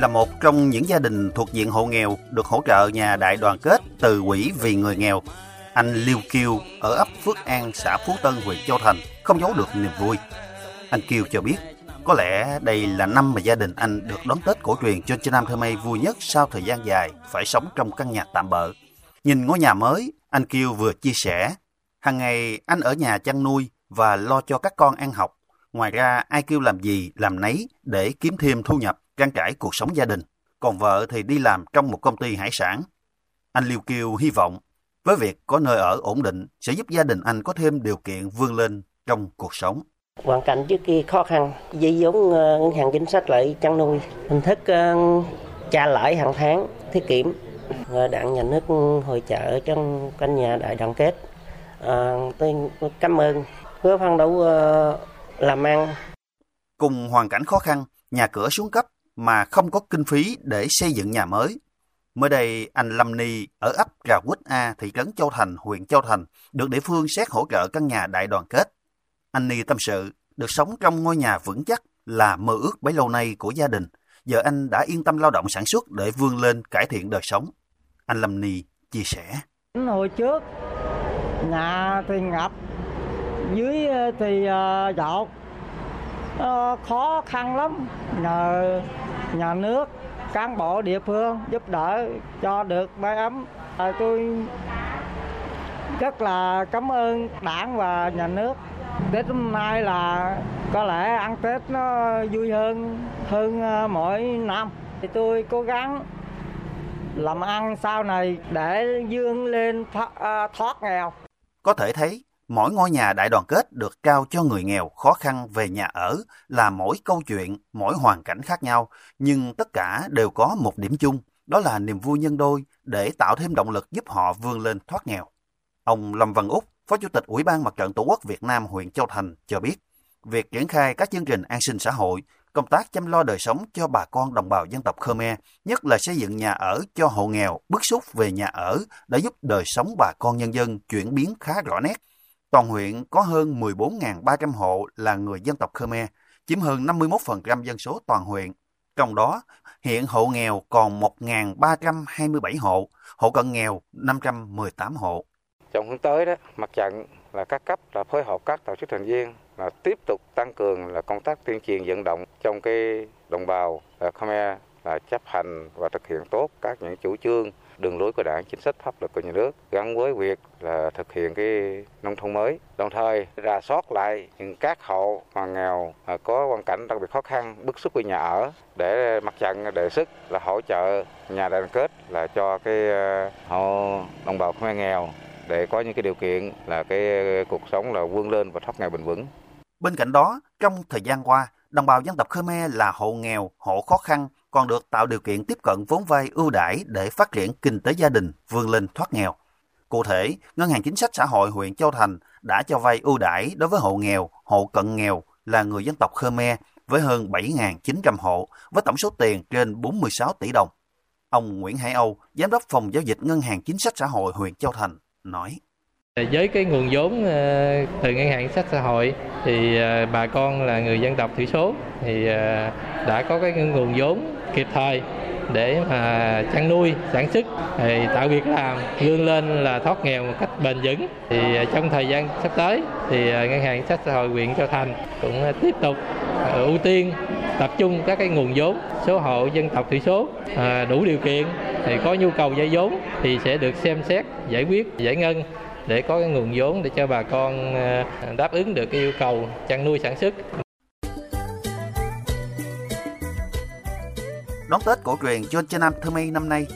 là một trong những gia đình thuộc diện hộ nghèo được hỗ trợ nhà đại đoàn kết từ quỹ vì người nghèo. Anh Liêu Kiêu ở ấp Phước An, xã Phú Tân, huyện Châu Thành không giấu được niềm vui. Anh Kiêu cho biết, có lẽ đây là năm mà gia đình anh được đón Tết cổ truyền cho Nam Thơ Mây vui nhất sau thời gian dài phải sống trong căn nhà tạm bợ. Nhìn ngôi nhà mới, anh Kiêu vừa chia sẻ, hàng ngày anh ở nhà chăn nuôi và lo cho các con ăn học. Ngoài ra, ai kêu làm gì, làm nấy để kiếm thêm thu nhập, trang trải cuộc sống gia đình. Còn vợ thì đi làm trong một công ty hải sản. Anh Liêu Kiêu hy vọng, với việc có nơi ở ổn định sẽ giúp gia đình anh có thêm điều kiện vươn lên trong cuộc sống. Hoàn cảnh trước kia khó khăn, dây giống ờ, ngân hàng chính sách lại chăn nuôi, hình thức uh, trả lãi hàng tháng, tiết kiệm, đảng nhà nước hội trợ trong căn nhà đại đoàn kết. À, tôi cảm ơn hứa phân đấu làm ăn. Cùng hoàn cảnh khó khăn, nhà cửa xuống cấp mà không có kinh phí để xây dựng nhà mới. Mới đây, anh Lâm Ni ở ấp Rà Quýt A, thị trấn Châu Thành, huyện Châu Thành, được địa phương xét hỗ trợ căn nhà đại đoàn kết. Anh Ni tâm sự, được sống trong ngôi nhà vững chắc là mơ ước bấy lâu nay của gia đình. Giờ anh đã yên tâm lao động sản xuất để vươn lên cải thiện đời sống. Anh Lâm Ni chia sẻ. Hồi trước, nhà thì ngập, dưới thì ờ, dọt, dột, ờ, khó khăn lắm. Nhờ nhà nước, cán bộ địa phương giúp đỡ cho được mái ấm. À, tôi rất là cảm ơn đảng và nhà nước Tết hôm nay là có lẽ ăn Tết nó vui hơn hơn ờ, mỗi năm. Thì tôi cố gắng làm ăn sau này để dương lên thoát, ờ, thoát nghèo. Có thể thấy, mỗi ngôi nhà đại đoàn kết được trao cho người nghèo khó khăn về nhà ở là mỗi câu chuyện, mỗi hoàn cảnh khác nhau, nhưng tất cả đều có một điểm chung, đó là niềm vui nhân đôi để tạo thêm động lực giúp họ vươn lên thoát nghèo. Ông Lâm Văn Úc, Phó Chủ tịch Ủy ban Mặt trận Tổ quốc Việt Nam huyện Châu Thành cho biết, việc triển khai các chương trình an sinh xã hội, công tác chăm lo đời sống cho bà con đồng bào dân tộc Khmer, nhất là xây dựng nhà ở cho hộ nghèo, bức xúc về nhà ở đã giúp đời sống bà con nhân dân chuyển biến khá rõ nét. Toàn huyện có hơn 14.300 hộ là người dân tộc Khmer, chiếm hơn 51% dân số toàn huyện. Trong đó, hiện hộ nghèo còn 1.327 hộ, hộ cận nghèo 518 hộ. Trong hướng tới đó, mặt trận là các cấp là phối hợp các tổ chức thành viên là tiếp tục tăng cường là công tác tuyên truyền vận động trong cái đồng bào là Khmer là chấp hành và thực hiện tốt các những chủ trương đường lối của đảng chính sách pháp luật của nhà nước gắn với việc là thực hiện cái nông thôn mới đồng thời rà soát lại những các hộ mà nghèo có hoàn cảnh đặc biệt khó khăn bức xúc về nhà ở để mặt trận đề xuất là hỗ trợ nhà đoàn kết là cho cái ờ, hộ đồng bào khmer nghèo để có những cái điều kiện là cái cuộc sống là vươn lên và thoát nghèo bền vững. Bên cạnh đó, trong thời gian qua, đồng bào dân tộc Khmer là hộ nghèo, hộ khó khăn còn được tạo điều kiện tiếp cận vốn vay ưu đãi để phát triển kinh tế gia đình, vươn lên thoát nghèo. Cụ thể, Ngân hàng Chính sách Xã hội huyện Châu Thành đã cho vay ưu đãi đối với hộ nghèo, hộ cận nghèo là người dân tộc Khmer với hơn 7.900 hộ với tổng số tiền trên 46 tỷ đồng. Ông Nguyễn Hải Âu, Giám đốc Phòng Giao dịch Ngân hàng Chính sách Xã hội huyện Châu Thành, nói. Ờ, với cái nguồn vốn ờ, từ ngân hàng sách xã hội thì ờ, bà con là người dân tộc thiểu số thì đã có cái nguồn vốn kịp thời để mà chăn nuôi, sản xuất, thì tạo việc làm, vươn lên là thoát nghèo một cách bền vững. Thì trong thời gian sắp tới thì ngân hàng sách xã hội huyện châu thành cũng tiếp tục ưu tiên tập trung các cái nguồn vốn, số hộ dân tộc thiểu số đủ điều kiện thì có nhu cầu vay vốn thì sẽ được xem xét, giải quyết, giải ngân để có cái nguồn vốn để cho bà con ờ, đáp ứng được cái yêu cầu chăn nuôi sản xuất. Đón Tết cổ truyền cho Chân Nam năm nay,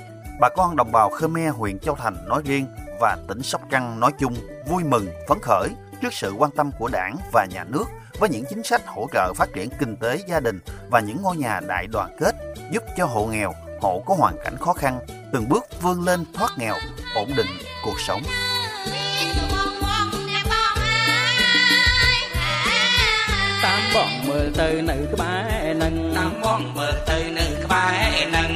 bà con đồng bào Khmer huyện Châu Thành nói riêng và tỉnh Sóc Trăng nói chung vui mừng, phấn khởi trước sự quan tâm của đảng và nhà nước với những chính sách hỗ trợ phát triển kinh tế gia đình và những ngôi nhà đại đoàn kết giúp cho hộ nghèo, hộ có hoàn cảnh khó khăn từng bước vươn lên thoát nghèo, ổn định cuộc sống. បងមើលទៅនៅក្បែរនឹងតាមបងមើលទៅនៅក្បែរនឹង